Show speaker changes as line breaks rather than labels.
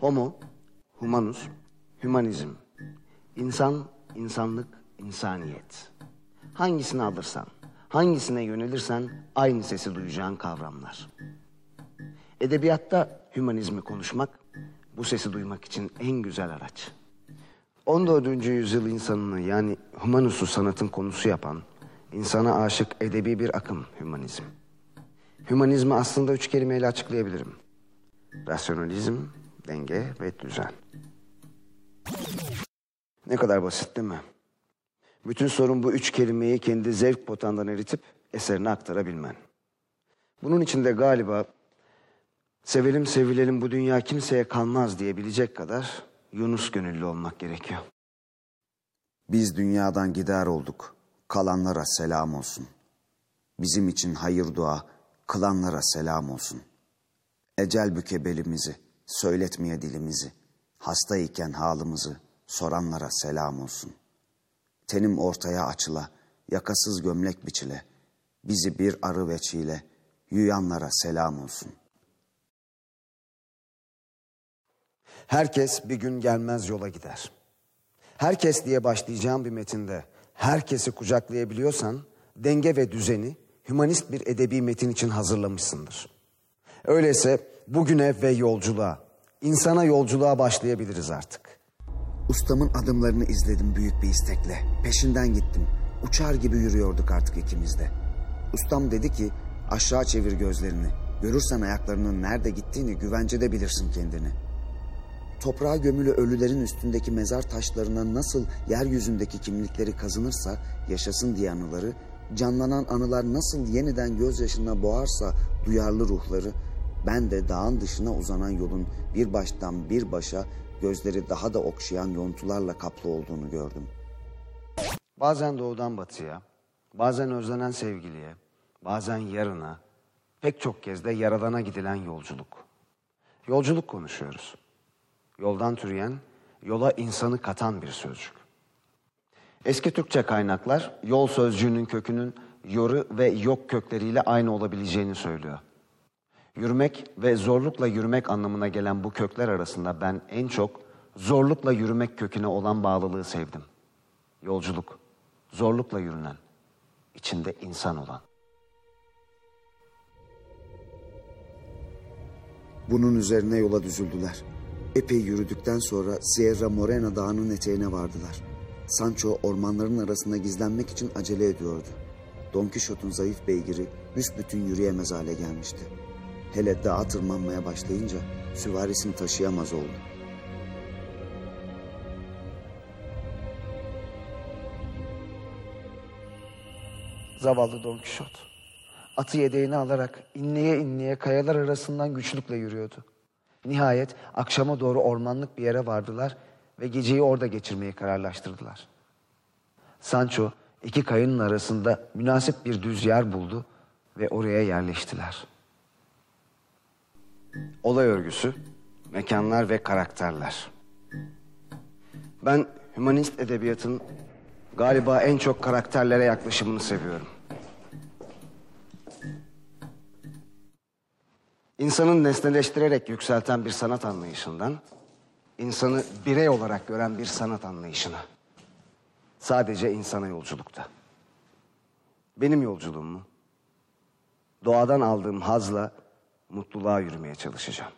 Homo, humanus, humanizm. İnsan, insanlık, insaniyet. Hangisini alırsan, hangisine yönelirsen aynı sesi duyacağın kavramlar. Edebiyatta hümanizmi konuşmak, bu sesi duymak için en güzel araç. 14. yüzyıl insanını yani humanusu sanatın konusu yapan, insana aşık edebi bir akım hümanizm. Hümanizmi aslında üç kelimeyle açıklayabilirim. Rasyonalizm, denge ve düzen. Ne kadar basit değil mi? Bütün sorun bu üç kelimeyi kendi zevk potandan eritip eserine aktarabilmen. Bunun için de galiba sevelim sevilelim bu dünya kimseye kalmaz diyebilecek kadar Yunus gönüllü olmak gerekiyor.
Biz dünyadan gider olduk, kalanlara selam olsun. Bizim için hayır dua, kılanlara selam olsun. Ecel büke belimizi, söyletmeye dilimizi, hasta iken halımızı soranlara selam olsun. Tenim ortaya açıla, yakasız gömlek biçile, bizi bir arı veçiyle, yuyanlara selam olsun.
Herkes bir gün gelmez yola gider. Herkes diye başlayacağım bir metinde herkesi kucaklayabiliyorsan denge ve düzeni hümanist bir edebi metin için hazırlamışsındır. Öyleyse bugüne ve yolculuğa, insana yolculuğa başlayabiliriz artık.
Ustamın adımlarını izledim büyük bir istekle. Peşinden gittim. Uçar gibi yürüyorduk artık ikimiz de. Ustam dedi ki aşağı çevir gözlerini. Görürsen ayaklarının nerede gittiğini güvencede bilirsin kendini. Toprağa gömülü ölülerin üstündeki mezar taşlarına nasıl yeryüzündeki kimlikleri kazınırsa yaşasın diye anıları, canlanan anılar nasıl yeniden gözyaşına boğarsa duyarlı ruhları, ben de dağın dışına uzanan yolun bir baştan bir başa gözleri daha da okşayan yontularla kaplı olduğunu gördüm.
Bazen doğudan batıya, bazen özlenen sevgiliye, bazen yarına, pek çok kez de yaradana gidilen yolculuk. Yolculuk konuşuyoruz. Yoldan türeyen, yola insanı katan bir sözcük. Eski Türkçe kaynaklar yol sözcüğünün kökünün yoru ve yok kökleriyle aynı olabileceğini söylüyor. Yürümek ve zorlukla yürümek anlamına gelen bu kökler arasında ben en çok zorlukla yürümek köküne olan bağlılığı sevdim. Yolculuk, zorlukla yürünen, içinde insan olan.
Bunun üzerine yola düzüldüler. Epey yürüdükten sonra Sierra Morena dağının eteğine vardılar. Sancho ormanların arasında gizlenmek için acele ediyordu. Don Quixote'un zayıf beygiri büsbütün yürüyemez hale gelmişti. Hele dağa tırmanmaya başlayınca süvarisini taşıyamaz oldu.
Zavallı Don Quixote. Atı yedeğini alarak inleye inleye kayalar arasından güçlükle yürüyordu. Nihayet akşama doğru ormanlık bir yere vardılar ve geceyi orada geçirmeyi kararlaştırdılar. Sancho iki kayının arasında münasip bir düz yer buldu ve oraya yerleştiler. Olay örgüsü, mekanlar ve karakterler. Ben hümanist edebiyatın galiba en çok karakterlere yaklaşımını seviyorum. İnsanın nesneleştirerek yükselten bir sanat anlayışından, insanı birey olarak gören bir sanat anlayışına. Sadece insana yolculukta. Benim yolculuğum mu? Doğadan aldığım hazla mutluluğa yürümeye çalışacağım.